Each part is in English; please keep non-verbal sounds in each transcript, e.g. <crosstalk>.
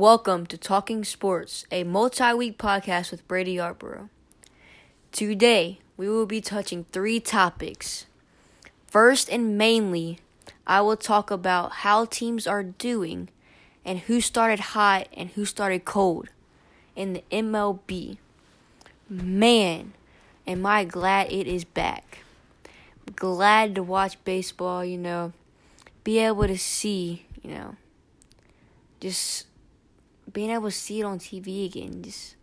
Welcome to Talking Sports, a multi week podcast with Brady Yarborough. Today, we will be touching three topics. First and mainly, I will talk about how teams are doing and who started hot and who started cold in the MLB. Man, am I glad it is back. Glad to watch baseball, you know, be able to see, you know, just being able to see it on TV again, just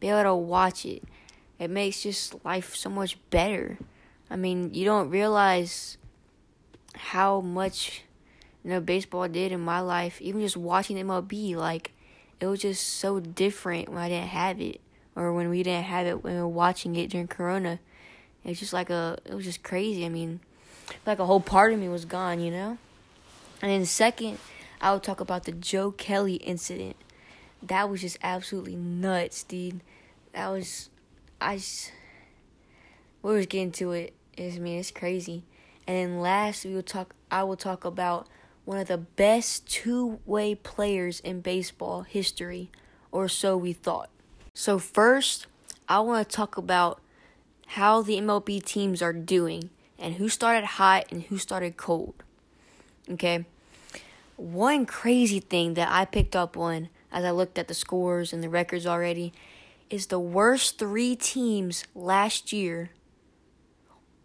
be able to watch it, it makes just life so much better. I mean, you don't realize how much you know baseball did in my life. Even just watching MLB, like it was just so different when I didn't have it, or when we didn't have it when we were watching it during Corona. It was just like a, it was just crazy. I mean, like a whole part of me was gone, you know. And then second, I would talk about the Joe Kelly incident that was just absolutely nuts, dude. That was, I just, we was getting to it. It's, I mean, it's crazy. And then last, we will talk. I will talk about one of the best two-way players in baseball history, or so we thought. So first, I want to talk about how the MLB teams are doing and who started hot and who started cold. Okay. One crazy thing that I picked up on as I looked at the scores and the records already, is the worst three teams last year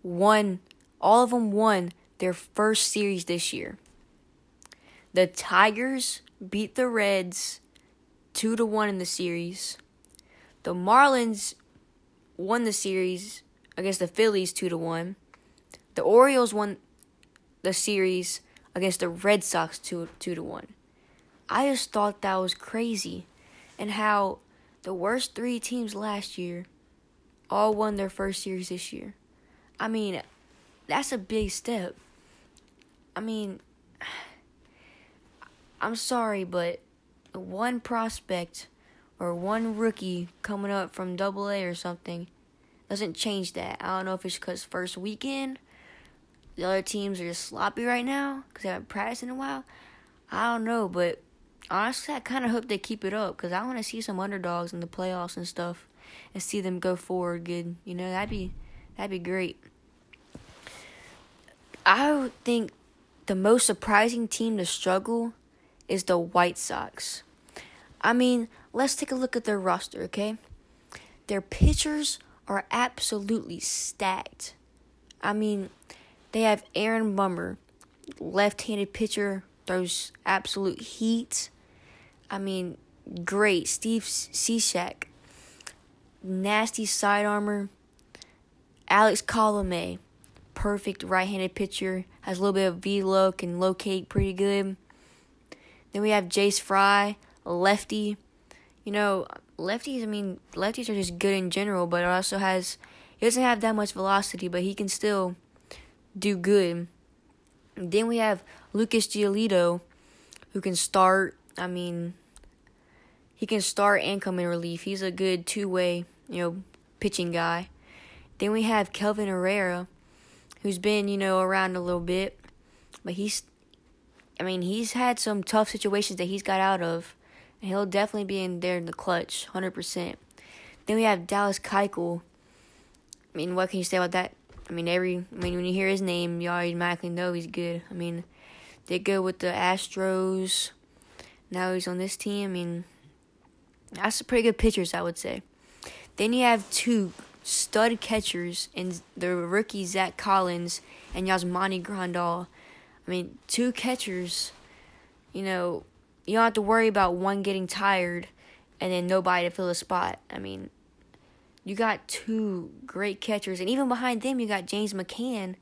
won, all of them won their first series this year. The Tigers beat the Reds 2 to 1 in the series. The Marlins won the series against the Phillies 2 to 1. The Orioles won the series against the Red Sox 2 2 to 1. I just thought that was crazy. And how the worst three teams last year all won their first series this year. I mean, that's a big step. I mean, <sighs> I'm sorry, but one prospect or one rookie coming up from double A or something doesn't change that. I don't know if it's because first weekend, the other teams are just sloppy right now because they haven't practiced in a while. I don't know, but honestly, I kind of hope they keep it up because I want to see some underdogs in the playoffs and stuff, and see them go forward good. You know, that'd be that'd be great. I think the most surprising team to struggle is the White Sox. I mean, let's take a look at their roster, okay? Their pitchers are absolutely stacked. I mean, they have Aaron Bummer, left-handed pitcher, throws absolute heat. I mean, great. Steve Cishek, nasty side armor. Alex Colome, perfect right-handed pitcher. Has a little bit of V velo, can locate pretty good. Then we have Jace Fry, lefty. You know, lefties. I mean, lefties are just good in general, but also has he doesn't have that much velocity, but he can still do good. Then we have Lucas Giolito, who can start. I mean, he can start and come in relief. He's a good two way, you know, pitching guy. Then we have Kelvin Herrera, who's been, you know, around a little bit. But he's I mean, he's had some tough situations that he's got out of. And he'll definitely be in there in the clutch, hundred percent. Then we have Dallas Keuchel. I mean, what can you say about that? I mean, every I mean, when you hear his name, you automatically know he's good. I mean, did good with the Astros. Now he's on this team. I mean, that's pretty good pitchers, I would say. Then you have two stud catchers in the rookie Zack Collins and Yasmani Grandal. I mean, two catchers, you know, you don't have to worry about one getting tired and then nobody to fill a spot. I mean, you got two great catchers, and even behind them, you got James McCann.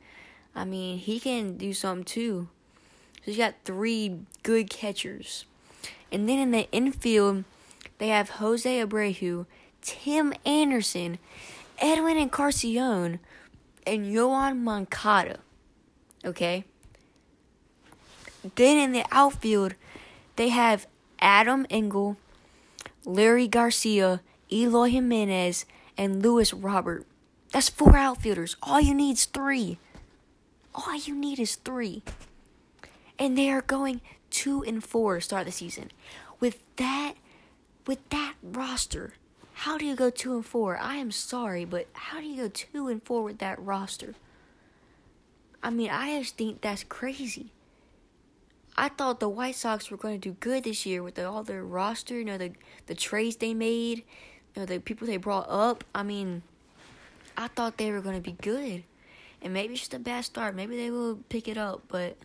I mean, he can do something too. So you got three good catchers. And then in the infield, they have Jose Abreu, Tim Anderson, Edwin Encarnacion, and Yoan Moncada. Okay? Then in the outfield, they have Adam Engel, Leury Garcia, Eloy Jimenez, and Luis Robert. That's four outfielders. All you need is three. All you need is three. And they are going two and four to start the season. with that with that roster, how do you go two and four? I am sorry, but how do you go two and four with that roster? I mean, I just think that's crazy. I thought the White Sox were going to do good this year with the, all their roster, you know, the the trades they made, you know, the people they brought up. I mean, I thought they were going to be good, and maybe it's just a bad start. Maybe they will pick it up, but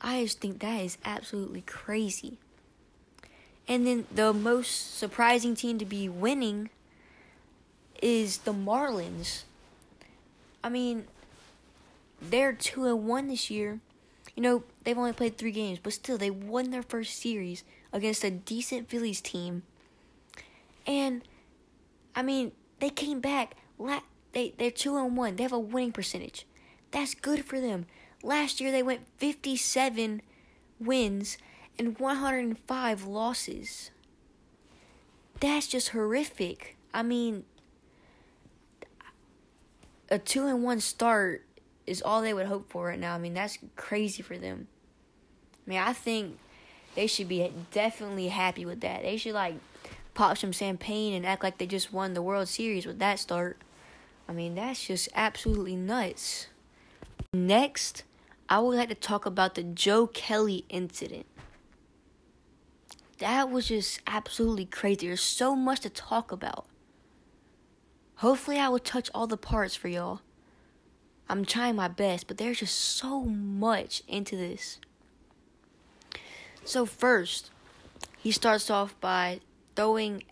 I just think that is absolutely crazy. And then the most surprising team to be winning is the Marlins. I mean, they're two and one this year. You know, they've only played three games, but still they won their first series against a decent Phillies team. And I mean, they came back. They they're two and one. They have a winning percentage. That's good for them. Last year they went 57 wins and 105 losses. That's just horrific. I mean, a 2 and 1 start is all they would hope for right now. I mean, that's crazy for them. I mean, I think they should be definitely happy with that. They should like pop some champagne and act like they just won the World Series with that start. I mean, that's just absolutely nuts. Next, I would like to talk about the Joe Kelly incident. That was just absolutely crazy. There's so much to talk about. Hopefully, I will touch all the parts for y'all. I'm trying my best, but there's just so much into this. So, first, he starts off by throwing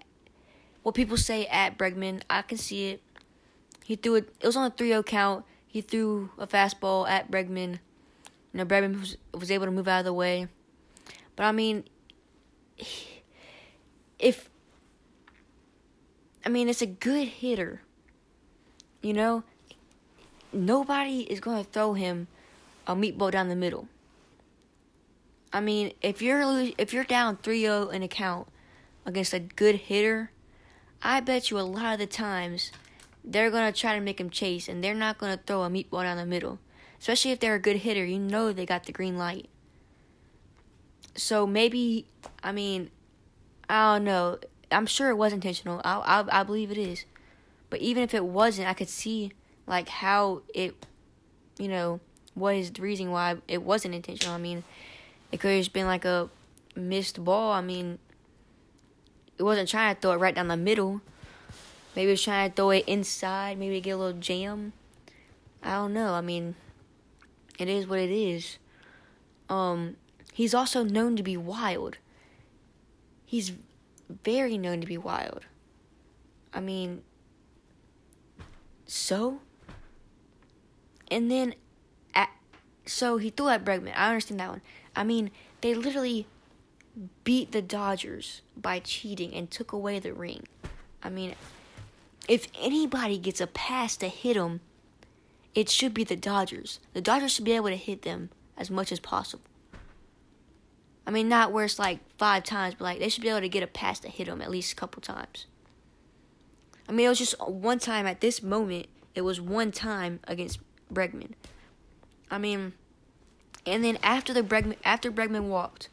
what people say at Bregman. I can see it. He threw it, it was on a 3 0 count. He threw a fastball at Bregman. You know, Bregman was, was able to move out of the way. But I mean, if I mean, it's a good hitter. You know, nobody is going to throw him a meatball down the middle. I mean, if you're if you're down 3-0 in a count against a good hitter, I bet you a lot of the times they're going to try to make him chase and they're not going to throw a meatball down the middle. Especially if they're a good hitter, you know they got the green light. So maybe, I mean, I don't know. I'm sure it was intentional. I, I I believe it is. But even if it wasn't, I could see like how it, you know, was the reason why it wasn't intentional. I mean, it could have just been like a missed ball. I mean, it wasn't trying to throw it right down the middle. Maybe it was trying to throw it inside. Maybe get a little jam. I don't know. I mean, it is what it is. Um, he's also known to be wild. He's very known to be wild. I mean, so and then, at, so he threw at Bregman. I understand that one. I mean, they literally beat the Dodgers by cheating and took away the ring. I mean, if anybody gets a pass to hit them, it should be the Dodgers. The Dodgers should be able to hit them as much as possible. I mean, not where it's like five times, but like they should be able to get a pass to hit them at least a couple times. I mean, it was just one time at this moment. It was one time against Bregman. I mean, and then after the Bregman after Bregman walked,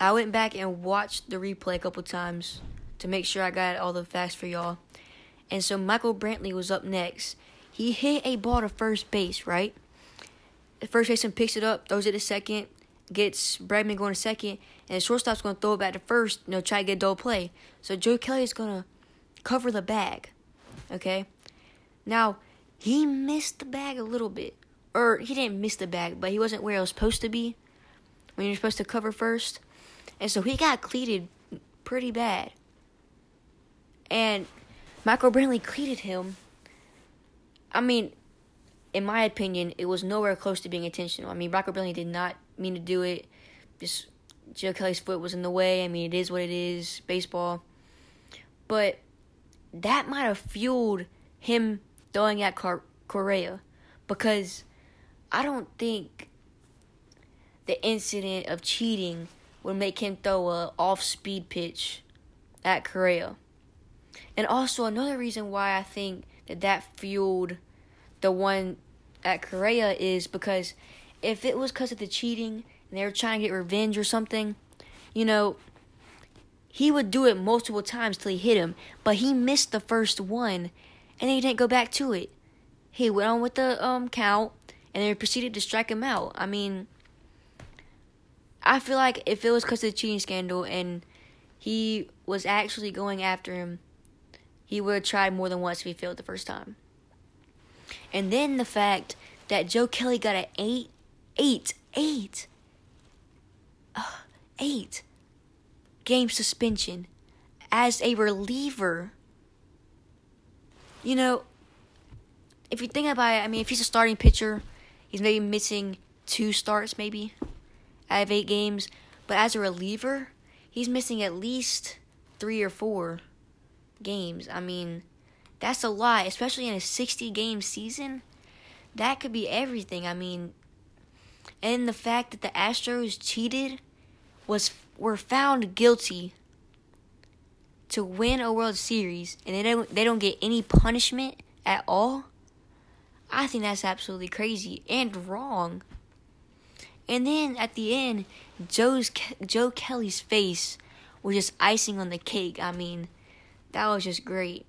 I went back and watched the replay a couple times to make sure I got all the facts for y'all. And so Michael Brantley was up next. He hit a ball to first base, right? First baseman picks it up, throws it to second, gets Bregman going to second, and the shortstop's going to throw it back to first, you know, try to get a double play. So Joe Kelly is going to cover the bag, okay? Now, he missed the bag a little bit. Or he didn't miss the bag, but he wasn't where he was supposed to be when you're supposed to cover first. And so he got cleated pretty bad. And Michael Brantley cleated him. I mean, in my opinion, it was nowhere close to being intentional. I mean, Michael Brantley did not mean to do it. Just Joe Kelly's foot was in the way. I mean, it is what it is, baseball. But that might have fueled him throwing at Car- Correa because I don't think the incident of cheating would make him throw a off speed pitch at Correa. And also another reason why I think that that fueled the one at Correa is because if it was because of the cheating and they were trying to get revenge or something, you know, he would do it multiple times till he hit him, but he missed the first one, and he didn't go back to it. He went on with the um count, and then proceeded to strike him out. I mean, I feel like if it was because of the cheating scandal and he was actually going after him, he would have tried more than once if he failed the first time. And then the fact that Joe Kelly got an eight, eight, eight, uh, eight game suspension as a reliever. You know, if you think about it, I mean, if he's a starting pitcher, he's maybe missing two starts, maybe out of eight games. But as a reliever, he's missing at least three or four games. I mean, that's a lot, especially in a 60 game season. That could be everything. I mean, and the fact that the Astros cheated was were found guilty to win a World Series and they don't they don't get any punishment at all. I think that's absolutely crazy and wrong. And then at the end, Joe's Joe Kelly's face was just icing on the cake. I mean, that was just great.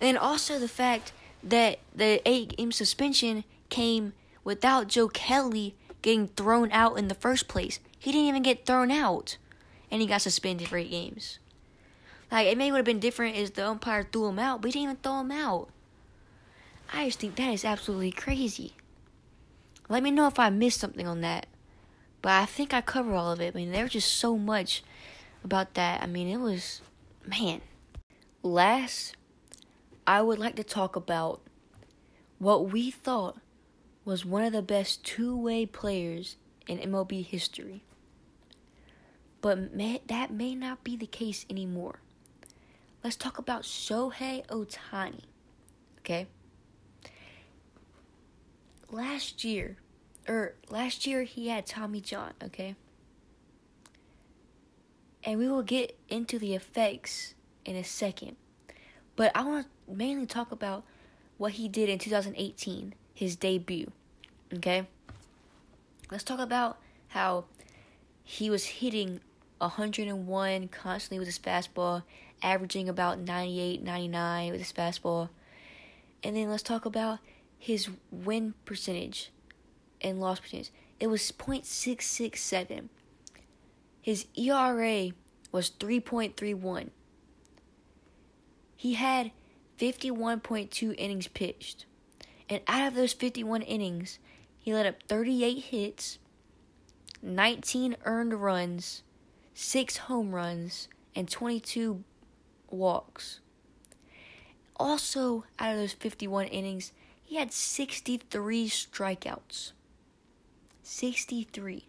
And also the fact that the eight game suspension came without Joe Kelly getting thrown out in the first place. He didn't even get thrown out, and he got suspended for eight games. Like it may would have been different if the umpire threw him out, but he didn't even throw him out. I just think that is absolutely crazy. Let me know if I missed something on that. But I think I covered all of it. I mean, there was just so much about that. I mean, it was, man. Last, I would like to talk about what we thought was one of the best two way players in MLB history. But may, that may not be the case anymore. Let's talk about Shohei Ohtani. Okay? last year, or last year he had Tommy John, okay? And we will get into the effects in a second. But I want to mainly talk about what he did in 2018, his debut, okay? Let's talk about how he was hitting 101 constantly with his fastball, averaging about 98, 99 with his fastball. And then let's talk about his win percentage and loss percentage. It was 0.667. His ERA was 3.31. He had 51.2 innings pitched. And out of those 51 innings, he let up 38 hits, 19 earned runs, 6 home runs, and 22 walks. Also, out of those 51 innings, he had 63 strikeouts. 63.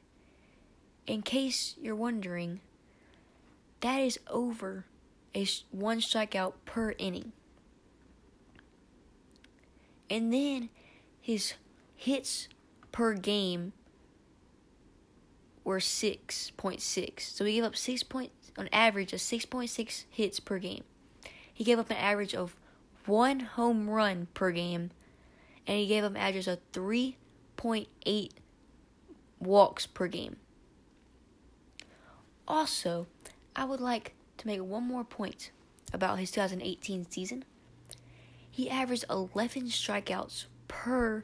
In case you're wondering, that is over a one strikeout per inning. And then his hits per game were 6.6. So he gave up 6 point on average of 6.6 hits per game. He gave up an average of 1 home run per game and he gave up an average of 3.8 walks per game. Also, I would like to make one more point about his 2018 season. He averaged 11 strikeouts per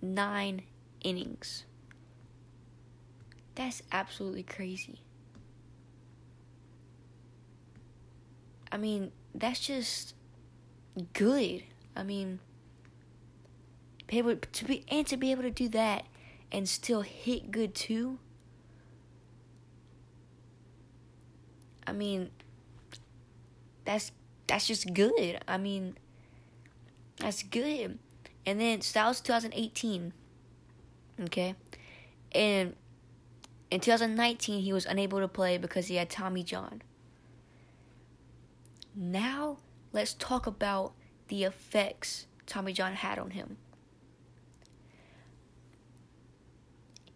9 innings. That's absolutely crazy. I mean, that's just good. I mean, able to be and to be able to do that and still hit good too. I mean, that's that's just good. I mean, that's good. And then Styles 2018. Okay. And in 2019 he was unable to play because he had Tommy John. Now, let's talk about the effects Tommy John had on him.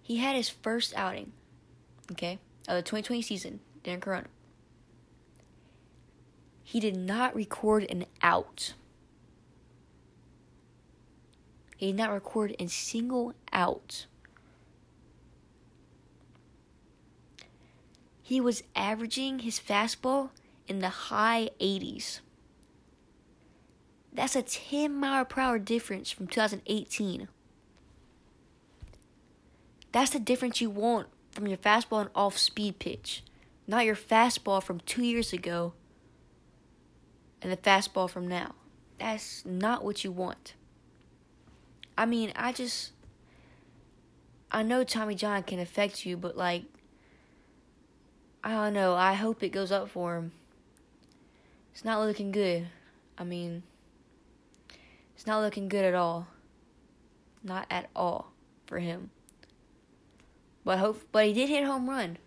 He had his first outing, okay, of the 2020 season during Corona. He did not record an out. He did not record a single out. he was averaging his fastball in the high 80s. That's a 10 mile per hour difference from 2018. That's the difference you want from your fastball and off speed pitch, not your fastball from two years ago and the fastball from now. That's not what you want. I mean, I just. I know Tommy John can affect you, but like. I don't know. I hope it goes up for him. It's not looking good. I mean, it's not looking good at all. Not at all for him. But hope but he did hit home run.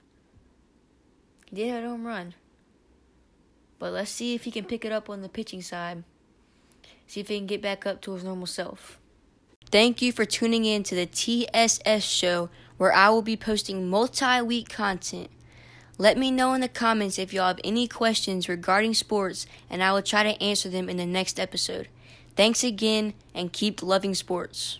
He did hit home run. But let's see if he can pick it up on the pitching side. See if he can get back up to his normal self. Thank you for tuning in to the TSS show where I will be posting multi week content. Let me know in the comments if y'all have any questions regarding sports, and I will try to answer them in the next episode. Thanks again, and keep loving sports.